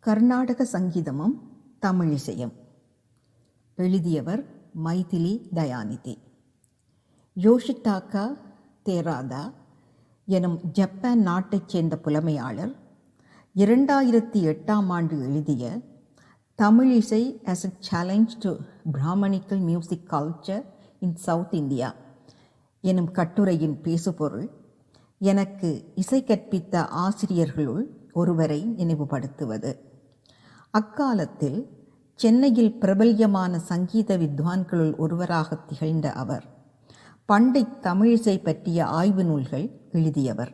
கர்நாடக சங்கீதமும் தமிழிசையும். எழுதியவர் மைதிலி தயாநிதி. யோஷிடாக்கா தேராதா எனும் ஜப்பான் நாட்டைச் சேர்ந்த புலமையாளர் இரண்டாயிரத்தி எட்டாம் ஆண்டு எழுதிய Tamilisai as a challenge to brahminical music culture in South India எனும் கட்டுரையின் பேசுபொருள் எனக்கு இசை கற்பித்த ஆசிரியர்களுள் ஒருவரை நினைவுபடுத்துவது. அக்காலத்தில் சென்னையில் பிரபல்யமான சங்கீத வித்வான்களுள் ஒருவராக திகழ்ந்த அவர் பண்டை தமிழிசை பற்றிய ஆய்வு நூல்கள் எழுதியவர்.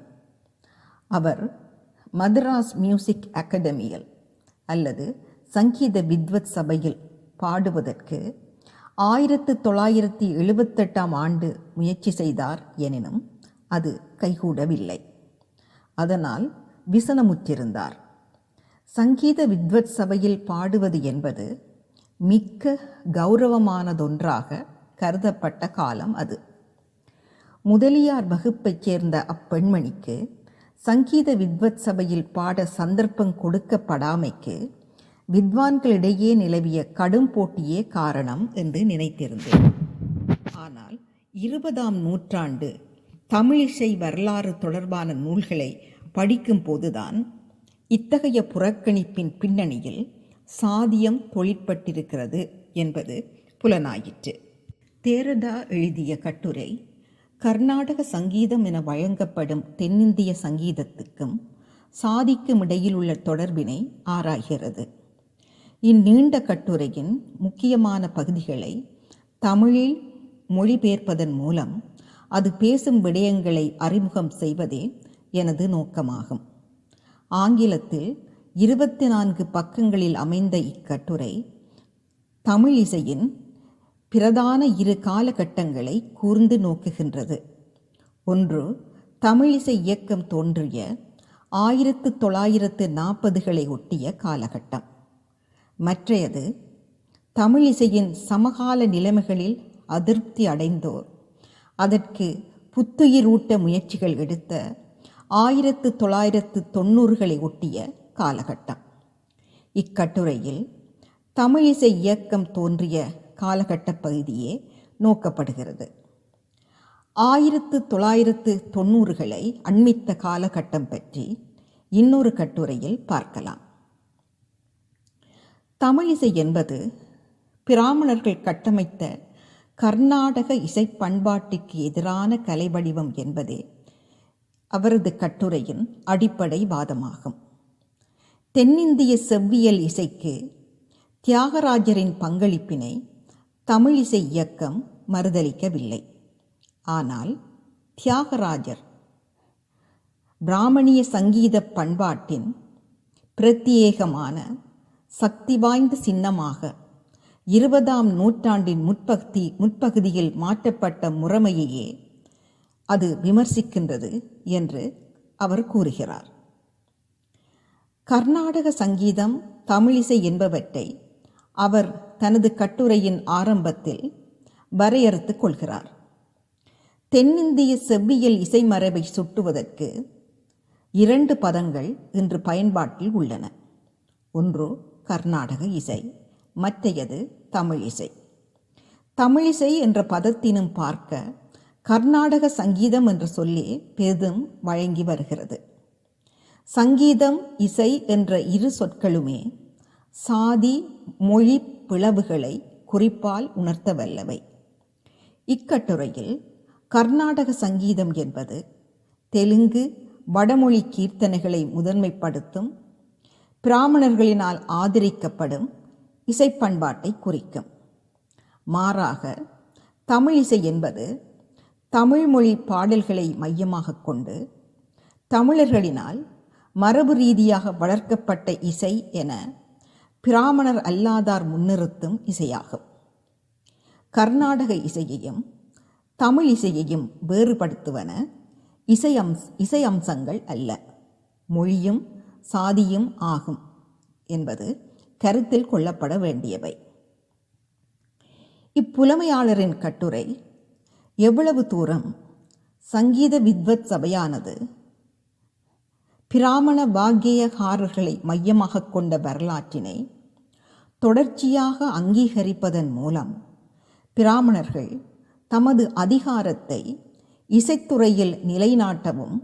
அவர் மதராஸ் மியூசிக் அகாடமியில் அல்லது சங்கீத வித்வத் சபையில் பாடுவதற்கு ஆயிரத்து தொள்ளாயிரத்தி எழுபத்தெட்டாம் ஆண்டு முயற்சி செய்தார் எனினும் அது கைகூடவில்லை. அதனால் விசனமுற்றிருந்தார். சங்கீத வித்வத் சபையில் பாடுவது என்பது மிக்க கௌரவமானதொன்றாக கருதப்பட்ட காலம் அது. முதலியார் வகுப்பைச் சேர்ந்த அப்பெண்மணிக்கு சங்கீத வித்வத் சபையில் பாட சந்தர்ப்பம் கொடுக்கப்படாமைக்கு வித்வான்களிடையே நிலவிய கடும் போட்டியே காரணம் என்று நினைத்திருந்தேன். ஆனால் இருபதாம் நூற்றாண்டு தமிழிசை வரலாறு தொடர்பான நூல்களை படிக்கும் போதுதான் இத்தகைய புறக்கணிப்பின் பின்னணியில் சாதியம் தொழிற்பட்டிருக்கிறது என்பது புலனாயிற்று. தேரதா எழுதிய கட்டுரை கர்நாடக சங்கீதம் என வழங்கப்படும் தென்னிந்திய சங்கீதத்துக்கும் சாதிக்கும் இடையில் உள்ள தொடர்பினை ஆராய்கிறது. இந்நீண்ட கட்டுரையின் முக்கியமான பகுதிகளை தமிழில் மொழிபெயர்ப்பதன் மூலம் அது பேசும் விடயங்களை அறிமுகம் செய்வதே எனது நோக்கமாகும். ஆங்கிலத்தில் இருபத்தி நான்கு பக்கங்களில் அமைந்த இக்கட்டுரை தமிழ் இசையின் பிரதான இரு காலகட்டங்களை கூர்ந்து நோக்குகின்றது. ஒன்று தமிழிசை இயக்கம் தோன்றிய ஆயிரத்து தொள்ளாயிரத்து நாற்பதுகளை ஒட்டிய காலகட்டம். மற்றையது தமிழிசையின் சமகால நிலைமைகளில் அதிருப்தி அடைந்தோர் அதற்கு புத்துயிரூட்ட முயற்சிகள் எடுத்த ஆயிரத்து தொள்ளாயிரத்து தொண்ணூறுகளை ஒட்டிய காலகட்டம். இக்கட்டுரையில் தமிழிசை இயக்கம் தோன்றிய காலகட்ட பகுதியே நோக்கப்படுகிறது. ஆயிரத்து தொள்ளாயிரத்து தொண்ணூறுகளை அண்மித்த காலகட்டம் பற்றி இன்னொரு கட்டுரையில் பார்க்கலாம். தமிழிசை என்பது பிராமணர்கள் கட்டமைத்த கர்நாடக இசை பண்பாட்டுக்கு எதிரான கலை வடிவம் என்பதே அவரது கட்டுரையின் அடிப்படை வாதமாகும். தென்னிந்திய செவ்வியல் இசைக்கு தியாகராஜரின் பங்களிப்பினை தமிழிசை இயக்கம் மறுதளிக்கவில்லை. ஆனால் தியாகராஜர் பிராமணிய சங்கீத பண்பாட்டின் பிரத்யேகமான சக்தி வாய்ந்த சின்னமாக இருபதாம் நூற்றாண்டின் முற்பகுதி முற்பகுதியில் மாற்றப்பட்ட முறைமையையே அது விமர்சிக்கின்றது என்று அவர் கூறுகிறார். கர்நாடக சங்கீதம் தமிழிசை என்பவற்றை அவர் தனது கட்டுரையின் ஆரம்பத்தில் வரையறுத்துக் கொள்கிறார். தென்னிந்திய செவ்வியல் இசைமரபை சுட்டுவதற்கு இரண்டு பதங்கள் இன்று பயன்பாட்டில் உள்ளன. ஒன்று கர்நாடக இசை மற்றையது தமிழ் இசை தமிழிசை என்ற பதத்தினும் பார்க்க கர்நாடக சங்கீதம் என்ற சொல்லே பெரிதும் வழங்கி வருகிறது. சங்கீதம் இசை என்ற இரு சொற்களுமே சாதி மொழி பிளவுகளை குறிப்பால் உணர்த்த வல்லவை. இக்கட்டுரையில் கர்நாடக சங்கீதம் என்பது தெலுங்கு வடமொழி கீர்த்தனைகளை முதன்மைப்படுத்தும் பிராமணர்களினால் ஆதரிக்கப்படும் இசைப்பண்பாட்டை குறிக்கும். மாறாக தமிழ் இசை என்பது தமிழ்மொழி பாடல்களை மையமாக கொண்டு தமிழர்களினால் மரபு ரீதியாக வளர்க்கப்பட்ட இசை என பிராமணர் அல்லாதார் முன்னிறுத்தும் இசையாகும். கர்நாடக இசையையும் தமிழ் இசையையும் வேறுபடுத்துவன இசை அம்ஸ் அல்ல. மொழியும் சாதியும் ஆகும் என்பது கருத்தில் கொள்ளப்பட வேண்டியவை. இப்புலமையாளரின் கட்டுரை எவ்வளவு தூரம்? சங்கீத வித்வத் சபையானது பிராமண வாக்கியகாரர்களை மையமாக கொண்ட வரலாற்றினை தொடர்ச்சியாக அங்கீகரிப்பதன் மூலம் பிராமணர்கள் தமது அதிகாரத்தை இசைத்துறையில் நிலைநாட்டவும்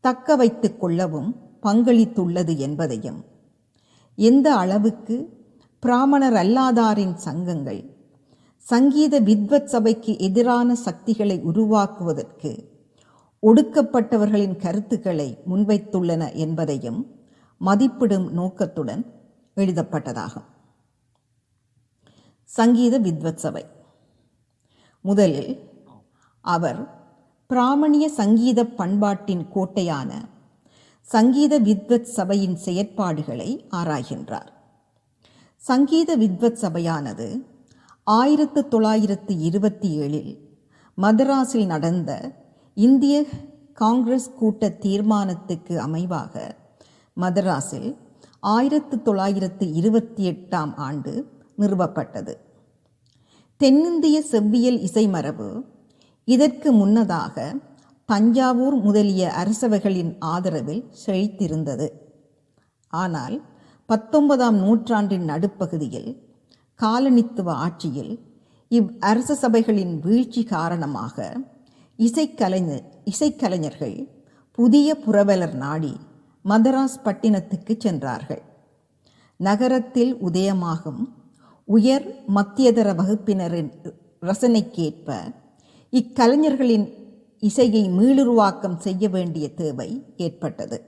தக்க வைத்து கொள்ளவும் பங்களித்துள்ளது என்பதையும் எந்த அளவுக்கு பிராமணர் அல்லாதாரின் சங்கங்கள் சங்கீத வித்வத் சபைக்கு எதிரான சக்திகளை உருவாக்குவதற்கு ஒடுக்கப்பட்டவர்களின் கருத்துக்களை முன்வைத்துள்ளன என்பதையும் மதிப்பிடும் நோக்கத்துடன் எழுதப்பட்டதாகும் சங்கீத வித்வத் சபை. முதலில் அவர் பிராமணிய சங்கீத பண்பாட்டின் கோட்டையான சங்கீத வித்வத் சபையின் செயற்பாடுகளை ஆராய்கின்றார். சங்கீத வித்வத் சபையானது ஆயிரத்து தொள்ளாயிரத்து இருபத்தி ஏழில் மதராஸில் நடந்த இந்திய காங்கிரஸ் கூட்ட தீர்மானத்துக்கு அமைவாக மதராஸில் ஆயிரத்து தொள்ளாயிரத்து இருபத்தி எட்டாம் ஆண்டு நிறுவப்பட்டது. தென்னிந்திய செவ்வியல் இசைமரபு இதற்கு முன்னதாக தஞ்சாவூர் முதலிய அரசவைகளின் ஆதரவில் செழித்திருந்தது. ஆனால் பத்தொன்பதாம் நூற்றாண்டின் நடுப்பகுதியில் காலனித்துவ ஆட்சியில் இவ் அரச சபைகளின் வீழ்ச்சி காரணமாக இசைக்கலைஞர் இசைக்கலைஞர்கள் புதிய புரவலர் நாடி மதராஸ் பட்டினத்துக்கு சென்றார்கள். நகரத்தில் உதயமாகும் உயர் மத்தியதர வகுப்பினரின் ரசனைக்கேற்ப இக்கலைஞர்களின் இசையை மீளுருவாக்கம் செய்ய வேண்டிய தேவை ஏற்பட்டது.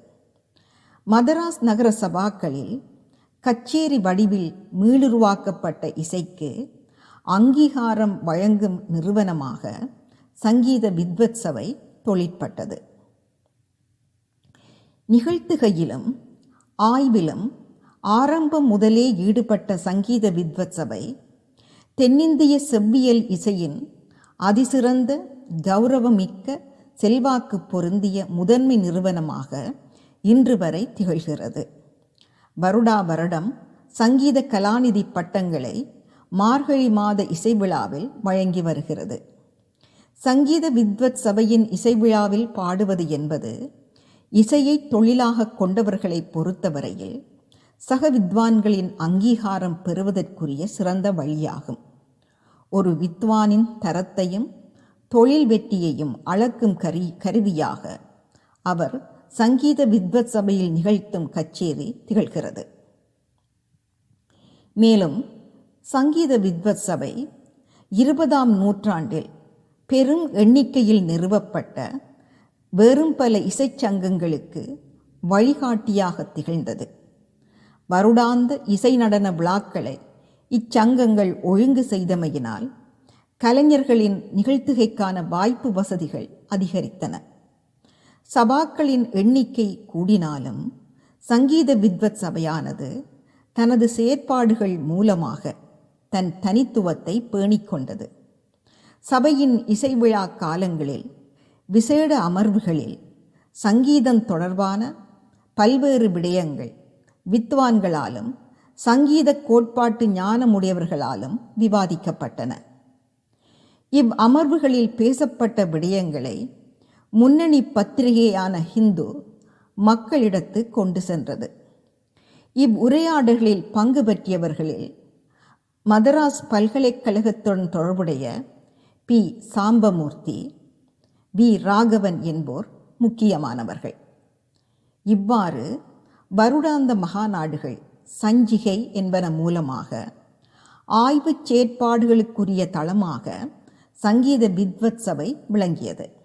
மதராஸ் நகர சபாக்களில் கச்சேரி வடிவில் மீளுருவாக்கப்பட்ட இசைக்கு அங்கீகாரம் வழங்கும் நிறுவனமாக சங்கீத வித்வத் சபை தொழிற்பட்டது. நிகழ்த்துகையிலும் ஆய்விலும் ஆரம்பம் முதலே ஈடுபட்ட சங்கீத வித்வத் சபை தென்னிந்திய செவ்வியல் இசையின் அதிசிறந்த கௌரவமிக்க செல்வாக்கு பொருந்திய முதன்மை நிறுவனமாக இன்று வரை திகழ்கிறது. வருடா வருடம் சங்கீத கலாநிதி பட்டங்களை மார்கழி மாத இசை விழாவில் வழங்கி வருகிறது. சங்கீத வித்வத் சபையின் இசை விழாவில் பாடுவது என்பது இசையை தொழிலாக கொண்டவர்களை பொறுத்தவரையில் சக வித்வான்களின் அங்கீகாரம் பெறுவதற்குரிய சிறந்த வழியாகும். ஒரு வித்வானின் தரத்தையும் தொழில் வெற்றியையும் அளக்கும் கரி கருவியாக அவர் சங்கீத வித்வத் சபையில் நிகழ்த்தும் கச்சேரி திகழ்கிறது. மேலும் சங்கீத வித்வத் சபை இருபதாம் நூற்றாண்டில் பெரும் எண்ணிக்கையில் நிறுவப்பட்ட வெறும் பல இசைச்சங்கங்களுக்கு வழிகாட்டியாக திகழ்ந்தது. வருடாந்த இசை நடன விழாக்களை இச்சங்கங்கள் ஒழுங்கு செய்தமையினால் கலைஞர்களின் நிகழ்த்துகைக்கான வாய்ப்பு வசதிகள் அதிகரித்தன. சபாக்களின் எண்ணிக்கை கூடினாலும் சங்கீத வித்வத் சபையானது தனது செயற்பாடுகள் மூலமாக தன் தனித்துவத்தை பேணிக்கொண்டது சபையின் இசை விழா காலங்களில் விசேட அமர்வுகளில் சங்கீதம் தொடர்பான பல்வேறு விடயங்கள் வித்வான்களாலும் சங்கீத கோட்பாட்டு ஞானமுடையவர்களாலும் விவாதிக்கப்பட்டன. இவ் அமர்வுகளில் பேசப்பட்ட விடயங்களை முன்னணி பத்திரிகையான ஹிந்து மக்களிடத்து கொண்டு சென்றது. இவ் உரையாடல்களில் பங்கு பெற்றியவர்களில் மதராஸ் பல்கலைக்கழகத்துடன் தொடர்புடைய பி. சாம்பமூர்த்தி வி. ராகவன் என்போர் முக்கியமானவர்கள். இவ்வாறு வருடாந்த மகாநாடுகள் சஞ்சிகை என்பன மூலமாக ஆய்வுச் செயற்பாடுகளுக்குரிய தளமாக சங்கீத வித்வத் சபை விளங்கியது.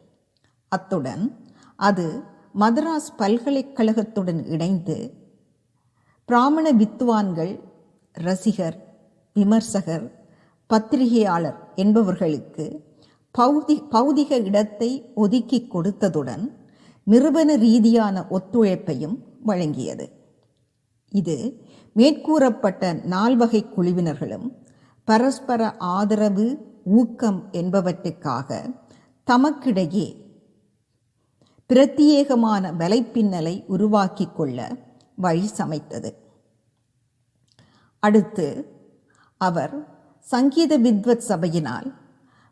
அத்துடன் அது மதராஸ் பல்கலைக்கழகத்துடன் இணைந்து பிராமண வித்துவான்கள் ரசிகர் விமர்சகர் பத்திரிகையாளர் என்பவர்களுக்கு பௌதி பௌதிக இடத்தை ஒதுக்கி கொடுத்ததுடன் நிறுவன ரீதியான ஒத்துழைப்பையும் வழங்கியது. இது மேற்கூறப்பட்ட நால்வகை குழுவினர்களும் பரஸ்பர ஆதரவு ஊக்கம் என்பவற்றுக்காக தமக்கிடையே பிரத்யேகமான வலைப்பின்னலை உருவாக்கி கொள்ள வழி சமைத்தது. அடுத்து அவர் சங்கீத வித்வத் சபையினால்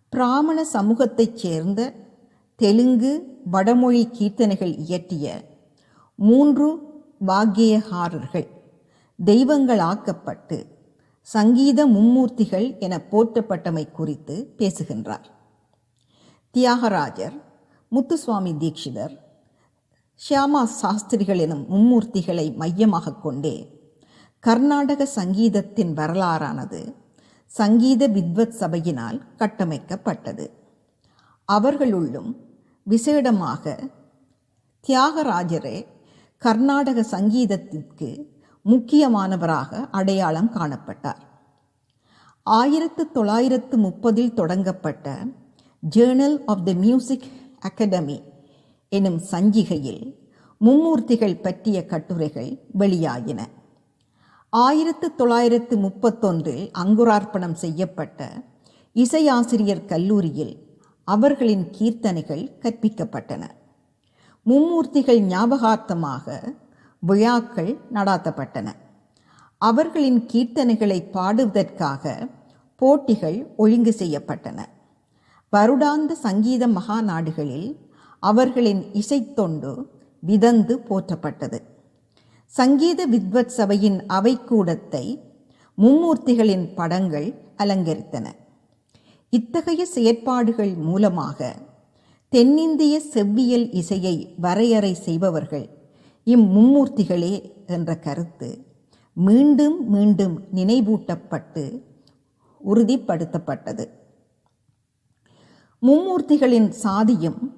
பிராமண சமூகத்தைச் சேர்ந்த தெலுங்கு வடமொழி கீர்த்தனைகள் இயற்றிய மூன்று வாக்கியகாரர்கள் தெய்வங்களாக்கப்பட்டு சங்கீத மும்மூர்த்திகள் என போற்றப்பட்டமை குறித்து பேசுகின்றார். தியாகராஜர் முத்துசுவாமி தீட்சிதர். ஷியாமா சாஸ்திரிகள் எனும் மும்மூர்த்திகளை மையமாக கொண்டே கர்நாடக சங்கீதத்தின் வரலாறானது சங்கீத வித்வத் சபையினால் கட்டமைக்கப்பட்டது. அவர்களுள்ளும் விசேடமாக தியாகராஜரே கர்நாடக சங்கீதத்திற்கு முக்கியமானவராக அடையாளம் காணப்பட்டார். ஆயிரத்து தொள்ளாயிரத்து முப்பதில் தொடங்கப்பட்ட journal of the music academy எனும் சஞ்சிகையில் மும்மூர்த்திகள் பற்றிய கட்டுரைகள் வெளியாகின ஆயிரத்து தொள்ளாயிரத்து முப்பத்தொன்றில் அங்குரார்ப்பணம் செய்யப்பட்ட இசையாசிரியர் கல்லூரியில் அவர்களின் கீர்த்தனைகள் கற்பிக்கப்பட்டன. மும்மூர்த்திகள் ஞாபகார்த்தமாக விழாக்கள் நடாத்தப்பட்டன. அவர்களின் கீர்த்தனைகளை பாடுவதற்காக போட்டிகள் ஒழுங்கு செய்யப்பட்டன. வருடாந்த சங்கீத மகாநாடுகளில் அவர்களின் இசைத்தொண்டு விதந்து போற்றப்பட்டது. சங்கீத வித்வத் சபையின் அவைக்கூடத்தை மும்மூர்த்திகளின் படங்கள் அலங்கரித்தன. இத்தகைய செயற்பாடுகள் மூலமாக தென்னிந்திய செவ்வியல் இசையை வரையறை செய்பவர்கள் இம்மும்மூர்த்திகளே என்ற கருத்து மீண்டும் மீண்டும் நினைவூட்டப்பட்டு உறுதிப்படுத்தப்பட்டது. மும்மூர்த்திகளின் சாதியும்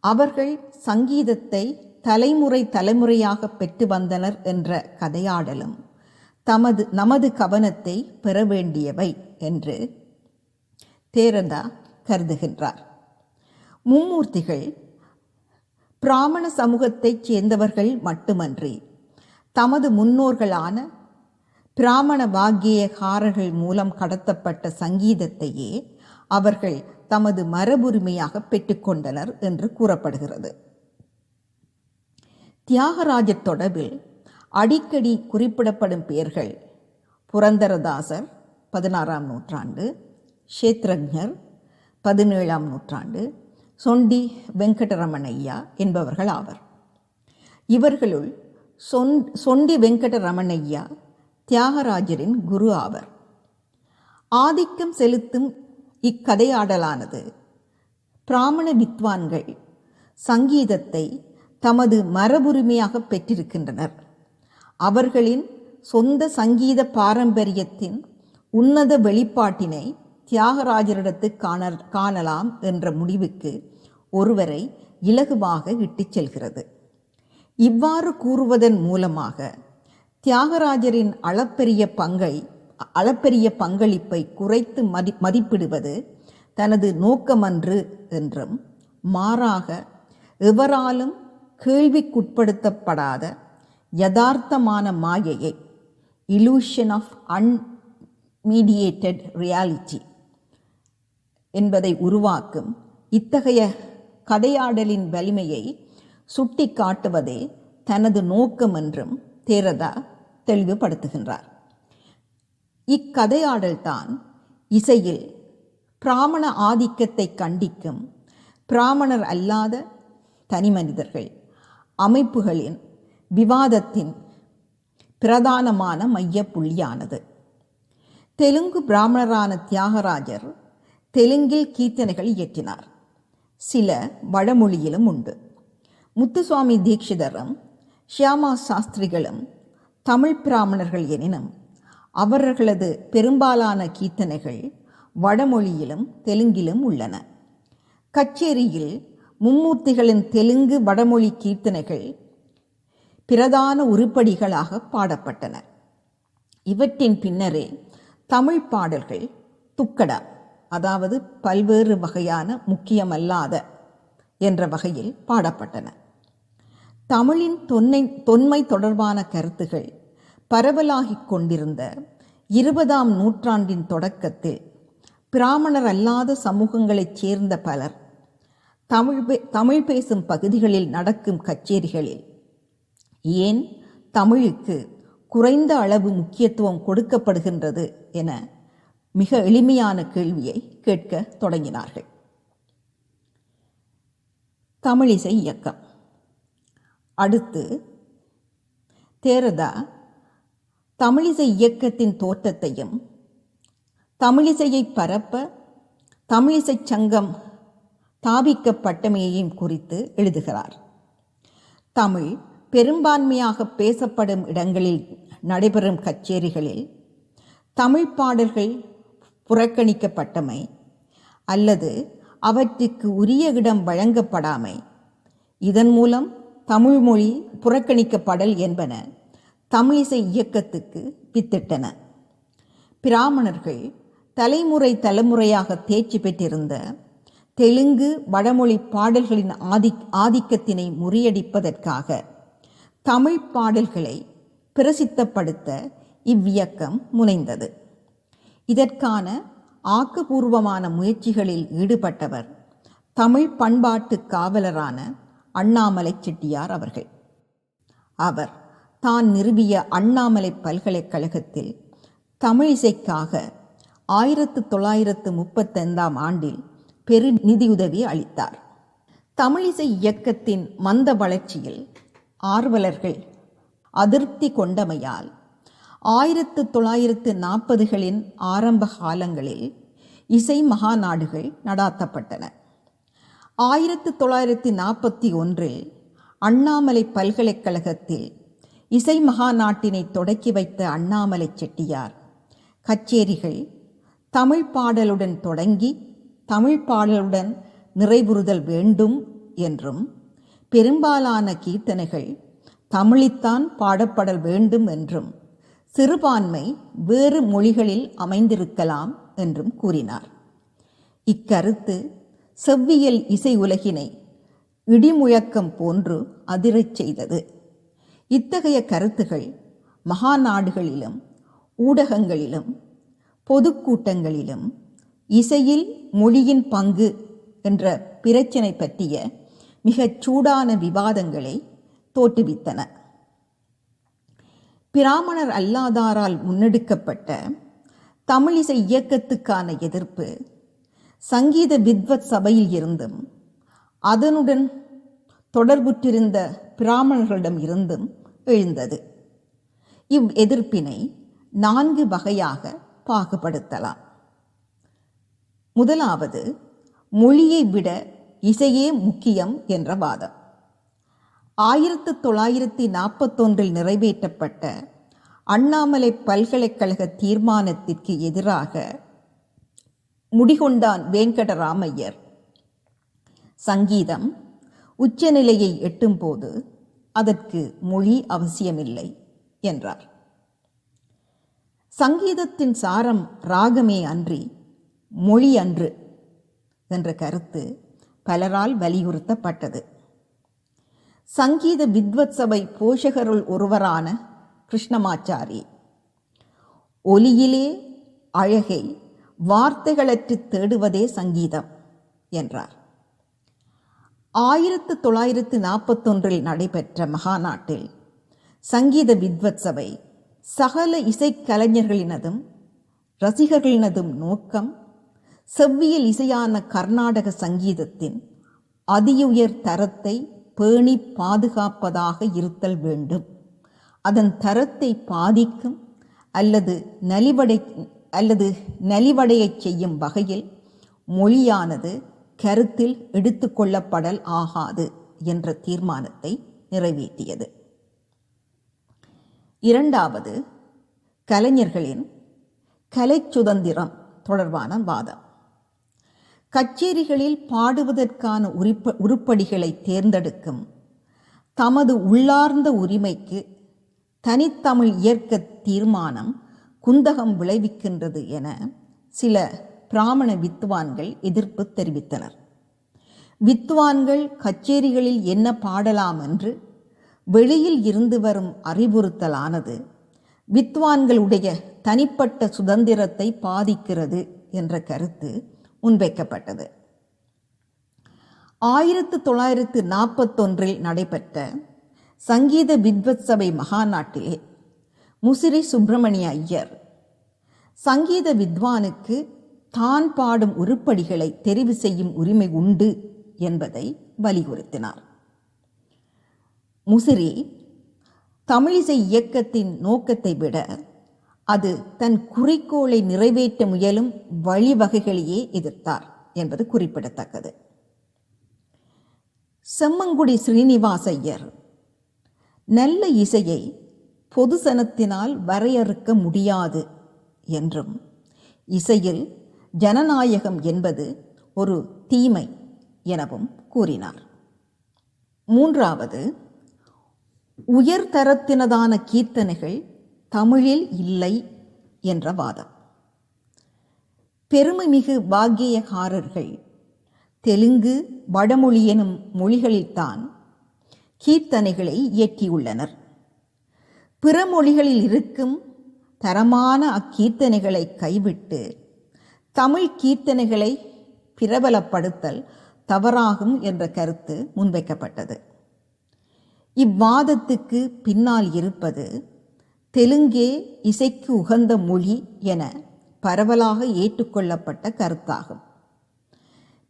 அவர்கள் சங்கீதத்தை தலைமுறை தலைமுறையாக பெற்று வந்தனர் என்ற கதையாடலும் தமது நமது கவனத்தை பெற வேண்டியவை என்று தேரந்தா கருதுகின்றார். மும்மூர்த்திகள் பிராமண சமூகத்தைச் சேர்ந்தவர்கள் மட்டுமன்றி தமது முன்னோர்களான பிராமண வாக்கியகாரர்கள் மூலம் கடத்தப்பட்ட சங்கீதத்தையே அவர்கள் தமது மரபுரிமையாக பெற்றுக்கொண்டனர் என்று கூறப்படுகிறது. தியாகராஜர் தொடர்பில் அடிக்கடி குறிப்பிடப்படும் பெயர்கள் புரந்தரதாசர் பதினாறாம் நூற்றாண்டு ஷேத்ரஜர் பதினேழாம் நூற்றாண்டு சொண்டி வெங்கடரமணையா என்பவர்கள் ஆவர். இவர்களுள் சொன் சொண்டி வெங்கடரமணையா தியாகராஜரின் குரு ஆவர். ஆதிக்கம் செலுத்தும் இக்கதையாடலானது. பிராமண வித்வான்கள் சங்கீதத்தை தமது மரபுரிமையாக பெற்றிருக்கின்றனர். அவர்களின் சொந்த சங்கீத பாரம்பரியத்தின் உன்னத வெளிப்பாட்டினை தியாகராஜரிடத்து காண காணலாம் என்ற முடிவுக்கு ஒருவரை இலகுவாக இட்டுச் செல்கிறது. இவ்வாறு கூறுவதன் மூலமாக தியாகராஜரின் அளப்பெரிய பங்கை அளப்பெரிய பங்களிப்பை குறைத்து மதி மதிப்பிடுவது தனது நோக்கமன்று என்றும் மாறாக எவராலும் கேள்விக்குட்படுத்தப்படாத யதார்த்தமான மாயையை இலூஷன் ஆஃப் அன்மீடியேட்டட் ரியாலிட்டி என்பதை உருவாக்கும் இத்தகைய கதையாடலின் வலிமையை சுட்டி காட்டுவதே தனது நோக்கம் என்றும் தேரதா தெளிவுபடுத்துகின்றார். இக்கதையாடல்தான் இசையில் பிராமண ஆதிக்கத்தை கண்டிக்கும் பிராமணர் அல்லாத தனிமனிதர்கள் அமைப்புகளின் விவாதத்தின் பிரதானமான மையப்புள்ளியானது. தெலுங்கு பிராமணரான தியாகராஜர் தெலுங்கில் கீர்த்தனைகள் இயற்றினார். சில வடமொழியிலும் உண்டு. முத்துசுவாமி தீட்சிதரும் ஷியாமா சாஸ்திரிகளும் தமிழ் பிராமணர்கள் எனினும் அவர்களது பெரும்பாலான கீர்த்தனைகள் வடமொழியிலும் தெலுங்கிலும் உள்ளன. கச்சேரியில் மும்மூர்த்திகளின் தெலுங்கு வடமொழி கீர்த்தனைகள் பிரதான உருப்படிகளாக பாடப்பட்டன. இவற்றின் பின்னரே தமிழ் பாடல்கள் துக்கடா அதாவது பல்வேறு வகையான முக்கியமல்லாத என்ற வகையில் பாடப்பட்டன. தமிழின் தொன்மை தொன்மை தொடர்பான கருத்துகள் பரவலாகிக் கொண்டிருந்த இருபதாம் நூற்றாண்டின் தொடக்கத்தில் பிராமணர் அல்லாத சமூகங்களைச் சேர்ந்த பலர் தமிழ் பே தமிழ் பேசும் பகுதிகளில் நடக்கும் கச்சேரிகளில் ஏன் தமிழுக்கு குறைந்த அளவு முக்கியத்துவம் கொடுக்கப்படுகின்றது என மிக எளிமையான கேள்வியை கேட்க தொடங்கினார்கள். தமிழிசை இயக்கம். அடுத்து தேரதா தமிழிசை இயக்கத்தின் தோற்றத்தையும் தமிழிசையை பரப்ப தமிழிசை சங்கம் தாபிக்கப்பட்டமையையும் குறித்து எழுதுகிறார். தமிழ் பெரும்பான்மையாக பேசப்படும் இடங்களில் நடைபெறும் கச்சேரிகளில் தமிழ் பாடல்கள் புறக்கணிக்கப்பட்டமை அல்லது அவற்றுக்கு உரிய இடம் வழங்கப்படாமை இதன் மூலம் தமிழ்மொழி புறக்கணிக்கப்படல் என்பன தமிழிசை இயக்கத்துக்கு வித்திட்டன. பிராமணர்கள் தலைமுறை தலைமுறையாக தேர்ச்சி பெற்றிருந்த தெலுங்கு வடமொழி பாடல்களின் ஆதி ஆதிக்கத்தினை முறியடிப்பதற்காக தமிழ் பாடல்களை பிரசித்தப்படுத்த இவ்வியக்கம் முனைந்தது. இதற்கான ஆக்கபூர்வமான முயற்சிகளில் ஈடுபட்டவர் தமிழ் பண்பாட்டு காவலரான அண்ணாமலை செட்டியார் அவர்கள். அவர் தான் நிறுவிய அண்ணாமலை பல்கலைக்கழகத்தில் தமிழிசைக்காக ஆயிரத்து தொள்ளாயிரத்து முப்பத்தைந்தாம் ஆண்டில் பெரு நிதியுதவி அளித்தார். தமிழிசை இயக்கத்தின் மந்த வளர்ச்சியில் ஆர்வலர்கள் அதிருப்தி கொண்டமையால் ஆயிரத்து தொள்ளாயிரத்து நாற்பதுகளின் ஆரம்ப காலங்களில் இசை மகாநாடுகள் நடாத்தப்பட்டன. ஆயிரத்து தொள்ளாயிரத்தி நாற்பத்தி ஒன்றில் அண்ணாமலை பல்கலைக்கழகத்தில் இசை மகாநாட்டினை தொடக்கி வைத்த அண்ணாமலை செட்டியார். கச்சேரிகள் தமிழ் பாடலுடன் தொடங்கி தமிழ் பாடலுடன் நிறைவுறுதல் வேண்டும் என்றும் பெரும்பாலான கீர்த்தனைகள் தமிழித்தான் பாடப்படல் வேண்டும் என்றும் சிறுபான்மை வேறு மொழிகளில் அமைந்திருக்கலாம் என்றும் கூறினார். இக்கருத்து செவ்வியல் இசை உலகினை இடிமுழக்கம் போன்று அதிரச் செய்தது. இத்தகைய கருத்துகள் மகாநாடுகளிலும் ஊடகங்களிலும் பொதுக்கூட்டங்களிலும் இசையில் மொழியின் பங்கு என்ற பிரச்சினை பற்றிய மிகச் சூடான விவாதங்களை தோற்றுவித்தன. பிராமணர் அல்லாதாரால் முன்னெடுக்கப்பட்ட தமிழிசை இயக்கத்துக்கான எதிர்ப்பு சங்கீத வித்வத் சபையில் இருந்தும் அதனுடன் தொடர்புற்றிருந்த பிராமணர்களிடம் இருந்தும் எழுந்தது. இவ் எதிர்ப்பினை நான்கு வகையாக பாகுபடுத்தலாம். முதலாவது மொழியை விட இசையே முக்கியம் என்ற வாதம். ஆயிரத்து தொள்ளாயிரத்தி நாற்பத்தொன்றில் நிறைவேற்றப்பட்ட அண்ணாமலை பல்கலைக்கழக தீர்மானத்திற்கு எதிராக முடிகொண்டான் வேங்கடராமையர் சங்கீதம் உச்சநிலையை எட்டும்போது அதற்கு மொழி அவசியமில்லை என்றார் சங்கீதத்தின் சாரம் ராகமே அன்றி மொழி அன்று என்ற கருத்து பலரால் வலியுறுத்தப்பட்டது. சங்கீத வித்வத் சபை போஷகருள் ஒருவரான கிருஷ்ணமாச்சாரி ஒலியிலே அழகை வார்த்தைகளற்று தேடுவதே சங்கீதம் என்றார். ஆயிரத்து தொள்ளாயிரத்து நாற்பத்தொன்றில் நடைபெற்ற மகாநாட்டில் சங்கீத வித்வத் சபை சகல இசைக்கலைஞர்களினதும் ரசிகர்களினதும் நோக்கம் செவ்வியல் இசையான கர்நாடக சங்கீதத்தின் அதியுயர் தரத்தை பேணி பாதுகாப்பதாக இருத்தல் வேண்டும். அதன் தரத்தை பாதிக்கும் அல்லது நலிவடை அல்லது நலிவடையச் செய்யும் வகையில் மொழியானது கருத்தில் எடுத்துக்கொள்ளப்படல் ஆகாது என்ற தீர்மானத்தை நிறைவேற்றியது. இரண்டாவது கலைஞர்களின் கலை சுதந்திரம் தொடர்பான வாதம். கச்சேரிகளில் பாடுவதற்கான உறுப்ப உருப்படிகளை தேர்ந்தெடுக்கும் தமது உள்ளார்ந்த உரிமைக்கு தனித்தமிழ் இயற்க தீர்மானம் குந்தகம் விளைவிக்கின்றது என சில பிராமண வித்வான்கள் எதிர்ப்பு தெரிவித்தனர். வித்வான்கள் கச்சேரிகளில் என்ன பாடலாம் என்று வெளியில் இருந்து வரும் அறிவுறுத்தலானது வித்வான்களுடைய தனிப்பட்ட சுதந்திரத்தை பாதிக்கிறது என்ற கருத்து முன்வைக்கப்பட்டது. ஆயிரத்து தொள்ளாயிரத்து நாற்பத்தொன்றில் நடைபெற்ற சங்கீத வித்வத் சபை மகாநாட்டிலே முசிறி சுப்பிரமணிய ஐயர் சங்கீத வித்வானுக்கு தான் பாடும் உருப்படிகளை தெரிவு செய்யும் உரிமை உண்டு என்பதை வலியுறுத்தினார். முசிறி தமிழிசை இயக்கத்தின் நோக்கத்தை விட அது தன் குறிக்கோளை நிறைவேற்ற முயலும் வழிவகைகளையே எதிர்த்தார் என்பது குறிப்பிடத்தக்கது. செம்மங்குடி ஸ்ரீனிவாச ஐயர் நல்ல இசையை பொதுசனத்தினால் வரையறுக்க முடியாது என்றும் இசையில் ஜனநாயகம் என்பது ஒரு தீமை எனவும் கூறினார். மூன்றாவது உயர்தரத்தினதான கீர்த்தனைகள் தமிழில் இல்லை என்ற வாதம். பெருமைமிகு பாக்கியகாரர்கள் தெலுங்கு வடமொழி எனும் மொழிகளில்தான் கீர்த்தனைகளை இயற்றியுள்ளனர். பிற மொழிகளில் இருக்கும் தரமான அக்கீர்த்தனைகளை கைவிட்டு தமிழ் கீர்த்தனைகளை பிரபலப்படுத்தல் தவறாகும் என்ற கருத்து முன்வைக்கப்பட்டது. இவ்வாதத்துக்கு பின்னால் இருப்பது தெலுங்கே இசைக்கு உகந்த மொழி என பரவலாக ஏற்றுக்கொள்ளப்பட்ட கருத்தாகும்.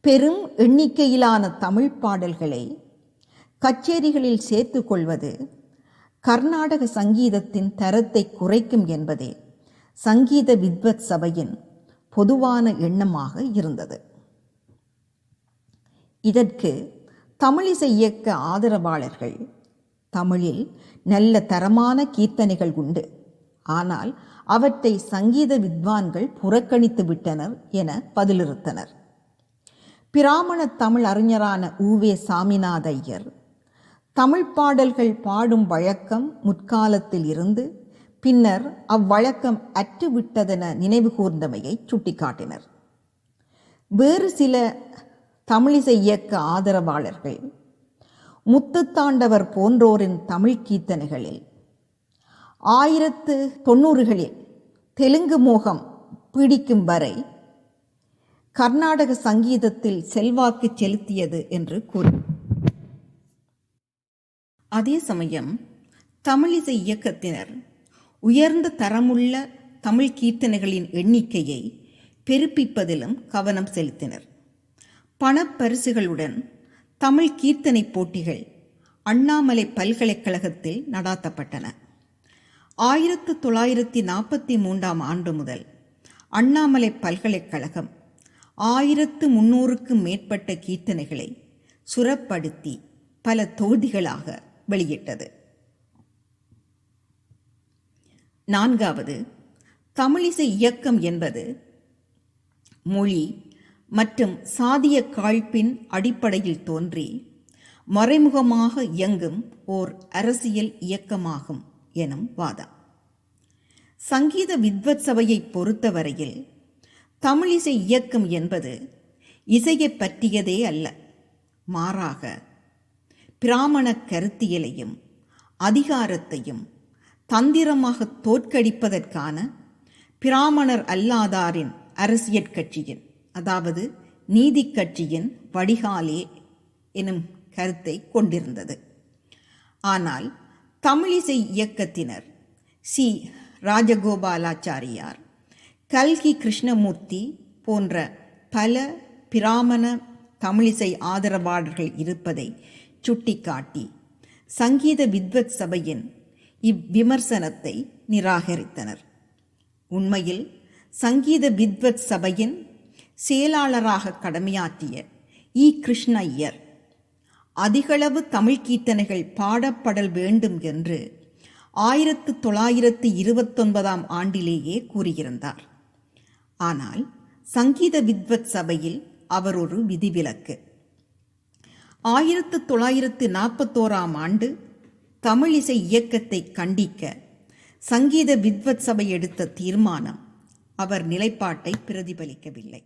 பெரும் எண்ணிக்கையிலான தமிழ் பாடல்களை கச்சேரிகளில் சேர்த்து கொள்வது கர்நாடக சங்கீதத்தின் தரத்தை குறைக்கும் என்பதே சங்கீத வித்வத் சபையின் பொதுவான எண்ணமாக இருந்தது. இதற்கு தமிழிசை இயக்க ஆதரவாளர்கள் தமிழில் நல்ல தரமான கீர்த்தனைகள் உண்டு. ஆனால் அவற்றை சங்கீத வித்வான்கள் புறக்கணித்து விட்டனர் என பதிலிறுத்தனர். பிராமண தமிழ் அறிஞரான ஊவே சாமிநாதையர் தமிழ் பாடல்கள் பாடும் வழக்கம் முற்காலத்தில் இருந்து பின்னர் அவ்வழக்கம் அற்றுவிட்டதென நினைவு கூர்ந்தமையை சுட்டிக்காட்டினர். வேறு சில தமிழிசை இயக்க ஆதரவாளர்கள் முத்துத்தாண்டவர் போன்றோரின் தமிழ் கீர்த்தனைகளில் ஆயிரத்து தொண்ணூறுகளில் தெலுங்கு மோகம் பிடிக்கும் வரை கர்நாடக சங்கீதத்தில் செல்வாக்கு செலுத்தியது என்று கூறி. அதே சமயம் தமிழிசை இயக்கத்தினர் உயர்ந்த தரமுள்ள தமிழ் கீர்த்தனைகளின் எண்ணிக்கையை பெருப்பிப்பதிலும் கவனம் செலுத்தினர். பணப்பரிசுகளுடன் தமிழ் கீர்த்தனை போட்டிகள் அண்ணாமலை பல்கலைக்கழகத்தில் நடாத்தப்பட்டன. ஆயிரத்து தொள்ளாயிரத்தி நாற்பத்தி மூன்றாம் ஆண்டு முதல் அண்ணாமலை பல்கலைக்கழகம் ஆயிரத்து முன்னூறுக்கும் மேற்பட்ட கீர்த்தனைகளை சுரப்படுத்தி பல தொகுதிகளாக வெளியிட்டது. நான்காவது தமிழிசை இயக்கம் என்பது மொழி மற்றும் சாதிய காழ்ப்பின் அடிப்படையில் தோன்றி மறைமுகமாக இயங்கும் ஓர் அரசியல் இயக்கமாகும் எனும் வாதம். சங்கீத வித்வத் சபையை பொறுத்தவரையில் தமிழிசை இயக்கம் என்பது இசையை பற்றியதே அல்ல. மாறாக பிராமண கருத்தியலையும் அதிகாரத்தையும் தந்திரமாக தோற்கடிப்பதற்கான பிராமணர் அல்லாதாரின் அரசியற் கட்சியின் அதாவது நீதி கட்சியின் வடிகாலே எனும் கருத்தை கொண்டிருந்தது. ஆனால் தமிழிசை இயக்கத்தினர் சி. ராஜகோபாலாச்சாரியார் கல்கி கிருஷ்ணமூர்த்தி போன்ற பல பிராமண தமிழிசை ஆதரவாளர்கள் இருப்பதை சுட்டிக்காட்டி சங்கீத வித்வத் சபையின் இவ்விமர்சனத்தை நிராகரித்தனர். உண்மையில் சங்கீத வித்வத் சபையின் செயலாளராக கடமையாற்றிய இ. கிருஷ்ணய்யர் அதிகளவு தமிழ் கீர்த்தனைகள் பாடப்படல் வேண்டும் என்று ஆயிரத்து தொள்ளாயிரத்து இருபத்தொன்பதாம் ஆண்டிலேயே கூறியிருந்தார். ஆனால் சங்கீத வித்வத் சபையில் அவர் ஒரு விதிவிலக்கு. ஆயிரத்து தொள்ளாயிரத்து நாற்பத்தோராம் ஆண்டு தமிழிசை இயக்கத்தை கண்டிக்க சங்கீத வித்வத் சபை எடுத்த தீர்மானம் அவர் நிலைப்பாட்டை பிரதிபலிக்கவில்லை.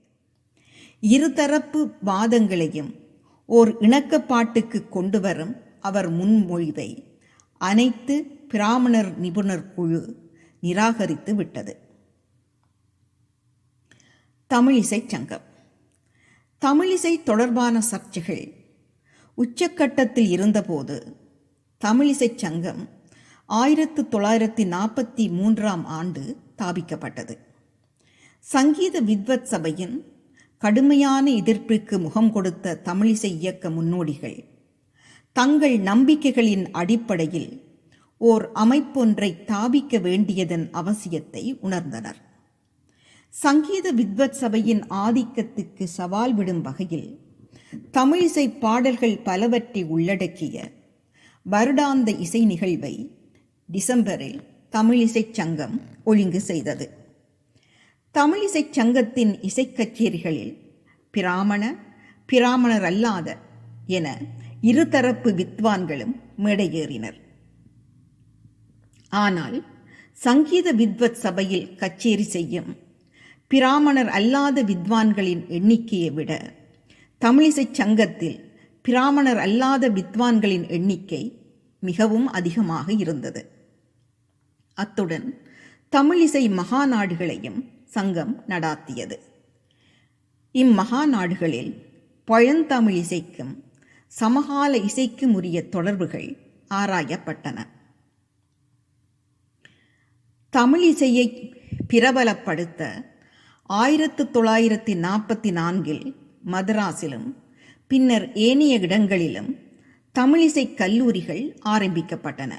இருதரப்பு வாதங்களையும் ஓர் இணக்கப்பாட்டுக்கு கொண்டு வரும் அவர் முன்மொழிவை அனைத்து பிராமணர் நிபுணர் குழு நிராகரித்து விட்டது. தமிழிசை சங்கம். தமிழிசை தொடர்பான சர்ச்சைகள் உச்சக்கட்டத்தில் இருந்தபோது தமிழிசை சங்கம் ஆயிரத்து தொள்ளாயிரத்தி நாற்பத்தி மூன்றாம் ஆண்டு தாபிக்கப்பட்டது சங்கீத வித்வத் சபையின் கடுமையான எதிர்ப்பிற்கு முகம் கொடுத்த தமிழிசை இயக்க முன்னோடிகள் தங்கள் நம்பிக்கைகளின் அடிப்படையில் ஓர் அமைப்பொன்றை தாபிக்க வேண்டியதன் அவசியத்தை உணர்ந்தனர். சங்கீத வித்வத் சபையின் ஆதிக்கத்துக்கு சவால் விடும் வகையில் தமிழிசை பாடல்கள் பலவற்றை உள்ளடக்கிய வருடாந்த இசை நிகழ்வை டிசம்பரில் தமிழிசைச் சங்கம் ஒழுங்கு செய்தது. தமிழிசைச் சங்கத்தின் இசைக் கச்சேரிகளில் பிராமண பிராமணர் அல்லாத என இருதரப்பு வித்வான்களும் மேடையேறினர். ஆனால் சங்கீத வித்வத் சபையில் கச்சேரி செய்யும் பிராமணர் அல்லாத வித்வான்களின் எண்ணிக்கையை விட தமிழிசைச் சங்கத்தில் பிராமணர் அல்லாத வித்வான்களின் எண்ணிக்கை மிகவும் அதிகமாக இருந்தது. அத்துடன் தமிழிசை மகாநாடுகளையும் சங்கம் நடாத்தியது. இம்மகாநாடுகளில் பழந்தமிழ் இசைக்கும் சமகால இசைக்கும் உரிய தொடர்புகள் ஆராயப்பட்டன. தமிழிசையை பிரபலப்படுத்த ஆயிரத்து தொள்ளாயிரத்தி நாற்பத்தி நான்கில் மதராஸிலும் பின்னர் ஏனைய இடங்களிலும் தமிழிசை கல்லூரிகள் ஆரம்பிக்கப்பட்டன.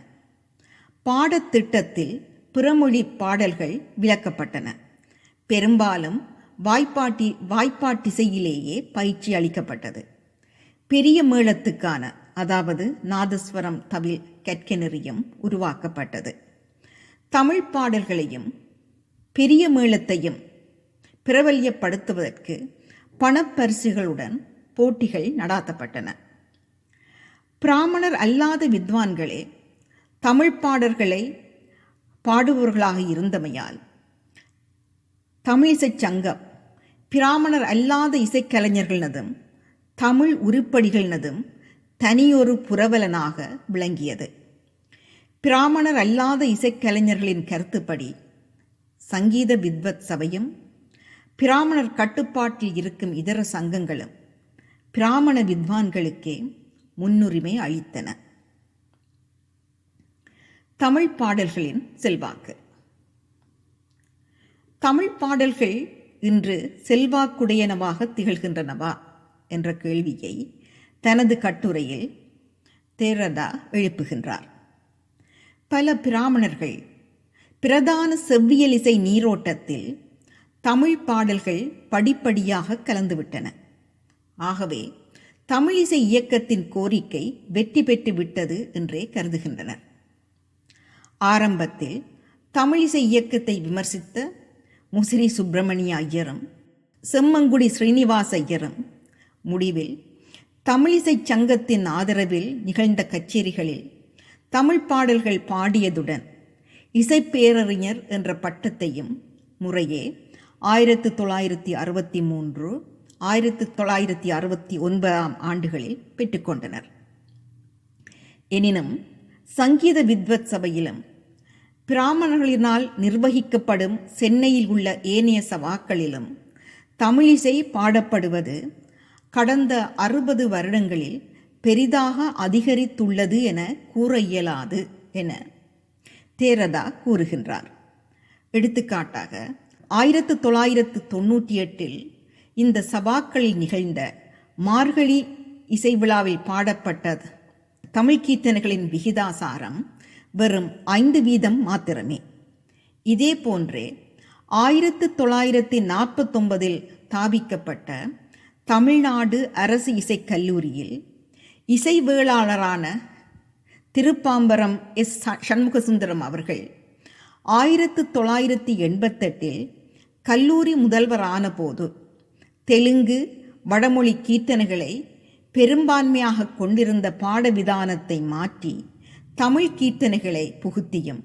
பாடத்திட்டத்தில் பிறமொழி பாடல்கள் விளக்கப்பட்டன. பெரும்பாலும் வாய்ப்பாட்டி வாய்ப்பாட்டிசையிலேயே பயிற்சி அளிக்கப்பட்டது. பெரிய மேளத்துக்கான அதாவது நாதஸ்வரம் தவில் கற்கநெறியும் உருவாக்கப்பட்டது. தமிழ் பாடல்களையும் பெரிய மேளத்தையும் பிரபல்யப்படுத்துவதற்கு பணப்பரிசுகளுடன் போட்டிகள் நடாத்தப்பட்டன. பிராமணர் அல்லாத வித்வான்களே தமிழ் பாடல்களை பாடுபவர்களாக இருந்தமையால் தமிழிசைச் சங்கம் பிராமணர் அல்லாத இசைக்கலைஞர்களினதும் தமிழ் உருப்படிகளினதும் தனியொரு புரவலனாக விளங்கியது. பிராமணர் அல்லாத இசைக்கலைஞர்களின் கருத்துப்படி சங்கீத வித்வத் சபையும் பிராமணர் கட்டுப்பாட்டில் இருக்கும் இதர சங்கங்களும் பிராமண வித்வான்களுக்கே முன்னுரிமை அளித்தன. தமிழ் பாடல்களின் செல்வாக்கு. தமிழ் பாடல்கள் இன்று செல்வாக்குடையனவாக திகழ்கின்றனவா என்ற கேள்வியை தனது கட்டுரையில் தேரதா எழுப்புகின்றார். பல பிராமணர்கள் பிரதான செவ்வியலிசை நீரோட்டத்தில் தமிழ் பாடல்கள் படிப்படியாக கலந்துவிட்டன. ஆகவே தமிழிசை இயக்கத்தின் கோரிக்கை வெற்றி பெற்று விட்டது என்றே கருதுகின்றனர். ஆரம்பத்தில் தமிழிசை இயக்கத்தை விமர்சித்த முசிறி சுப்பிரமணிய ஐயரும் செம்மங்குடி ஸ்ரீனிவாச ஐயரும் முடிவில் தமிழிசை சங்கத்தின் ஆதரவில் நிகழ்ந்த கச்சேரிகளில் தமிழ் பாடல்கள் பாடியதுடன் இசைப்பேரறிஞர் என்ற பட்டத்தையும் முறையே ஆயிரத்து தொள்ளாயிரத்தி அறுபத்தி மூன்று ஆயிரத்து தொள்ளாயிரத்தி அறுபத்தி ஒன்பதாம் ஆண்டுகளில் பெற்றுக்கொண்டனர். எனினும் சங்கீத வித்வத் சபையிலும் பிராமணர்களினால் நிர்வகிக்கப்படும் சென்னையில் உள்ள ஏனைய சவாக்களிலும் தமிழிசை பாடப்படுவது கடந்த அறுபது வருடங்களில் பெரிதாக அதிகரித்துள்ளது என கூற இயலாது என தேரதா கூறுகின்றார். எடுத்துக்காட்டாக ஆயிரத்து தொள்ளாயிரத்து தொன்னூற்றி எட்டில் இந்த சபாக்களில் நிகழ்ந்த மார்கழி இசை விழாவில் பாடப்பட்ட தமிழ் கீர்த்தனைகளின் விகிதாசாரம் வெறும் ஐந்து வீதம் மாத்திரமே. இதே போன்றே ஆயிரத்து தொள்ளாயிரத்தி நாற்பத்தொன்பதில் தாபிக்கப்பட்ட தமிழ்நாடு அரசு இசைக் கல்லூரியில் இசைவேளாளரான திருப்பாம்பரம் எஸ் சண்முகசுந்தரம் அவர்கள் ஆயிரத்து தொள்ளாயிரத்தி எண்பத்தெட்டில் கல்லூரி முதல்வரான போது தெலுங்கு வடமொழி கீர்த்தனைகளை பெரும்பான்மையாக கொண்டிருந்த பாடவிதானத்தை மாற்றி தமிழ் கீர்த்தனைகளை புகுத்தியும்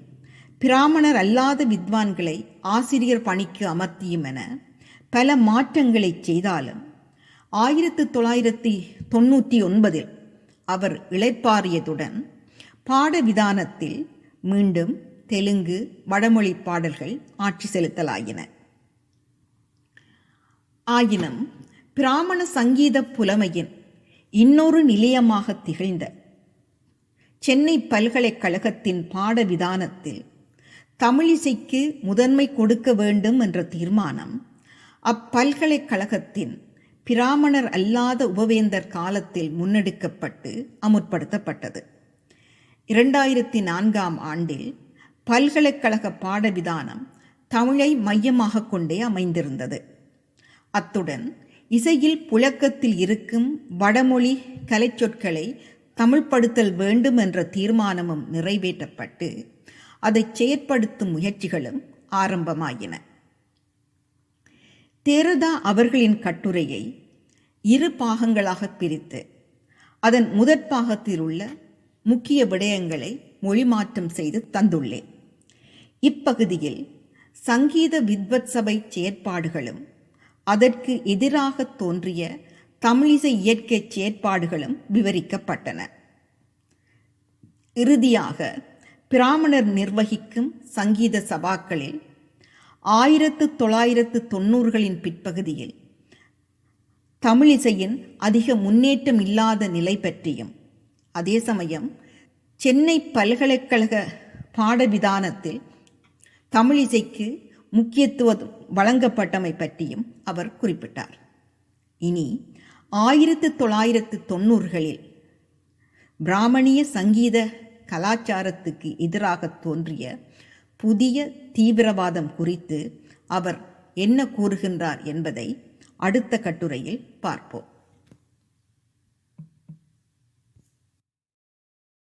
பிராமணர் அல்லாத வித்வான்களை ஆசிரியர் பணிக்கு அமர்த்தியும் என பல மாற்றங்களை செய்தாலும் ஆயிரத்து தொள்ளாயிரத்தி தொண்ணூற்றி ஒன்பதில் அவர் இளைப்பாறியதுடன் பாடவிதானத்தில் மீண்டும் தெலுங்கு வடமொழி பாடல்கள் ஆட்சி செலுத்தலாயின. ஆயினும் பிராமண சங்கீத புலமையின் இன்னொரு நிலையமாக திகழ்ந்த சென்னை பல்கலைக்கழகத்தின் பாடவிதானத்தில் தமிழிசைக்கு முதன்மை கொடுக்க வேண்டும் என்ற தீர்மானம் அப்பல்கலைக்கழகத்தின் பிராமணர் அல்லாத உபவேந்தர் காலத்தில் முன்னெடுக்கப்பட்டு அமுற்படுத்தப்பட்டது. இரண்டாயிரத்தி நான்காம் ஆண்டில் பல்கலைக்கழக பாடவிதானம் தமிழை மையமாக கொண்டே அமைந்திருந்தது. அத்துடன் இசையில் புழக்கத்தில் இருக்கும் வடமொழி கலைச்சொற்களை தமிழ்ப்படுத்தல் வேண்டும் என்ற தீர்மானமும் நிறைவேற்றப்பட்டு அதை செயற்படுத்தும் முயற்சிகளும் ஆரம்பமாயின. தேரதா அவர்களின் கட்டுரையை இரு பாகங்களாக பிரித்து அதன் முதற் பாகத்தில் உள்ள முக்கிய விடயங்களை மொழிமாற்றம் செய்து தந்துள்ளேன். இப்பகுதியில் சங்கீத வித்வத் சபை செயற்பாடுகளும் அதற்கு எதிராக தோன்றிய தமிழிசை இயற்கை செயற்பாடுகளும் விவரிக்கப்பட்டன. இறுதியாக பிராமணர் நிர்வகிக்கும் சங்கீத சபாக்களில் ஆயிரத்து தொள்ளாயிரத்து தொன்னூறுகளின் பிற்பகுதியில் தமிழிசையின் அதிக முன்னேற்றம் இல்லாத நிலை பற்றியும் அதே சமயம் சென்னை பல்கலைக்கழக பாடவிதானத்தில் தமிழிசைக்கு முக்கியத்துவம் வழங்கப்பட்டமை பற்றியும் அவர் குறிப்பிட்டார். இனி ஆயிரத்து தொள்ளாயிரத்து தொன்னூறுகளில் பிராமணிய சங்கீத கலாச்சாரத்துக்கு எதிராக தோன்றிய புதிய தீவிரவாதம் குறித்து அவர் என்ன கூறுகின்றார் என்பதை அடுத்த கட்டுரையில் பார்ப்போம்.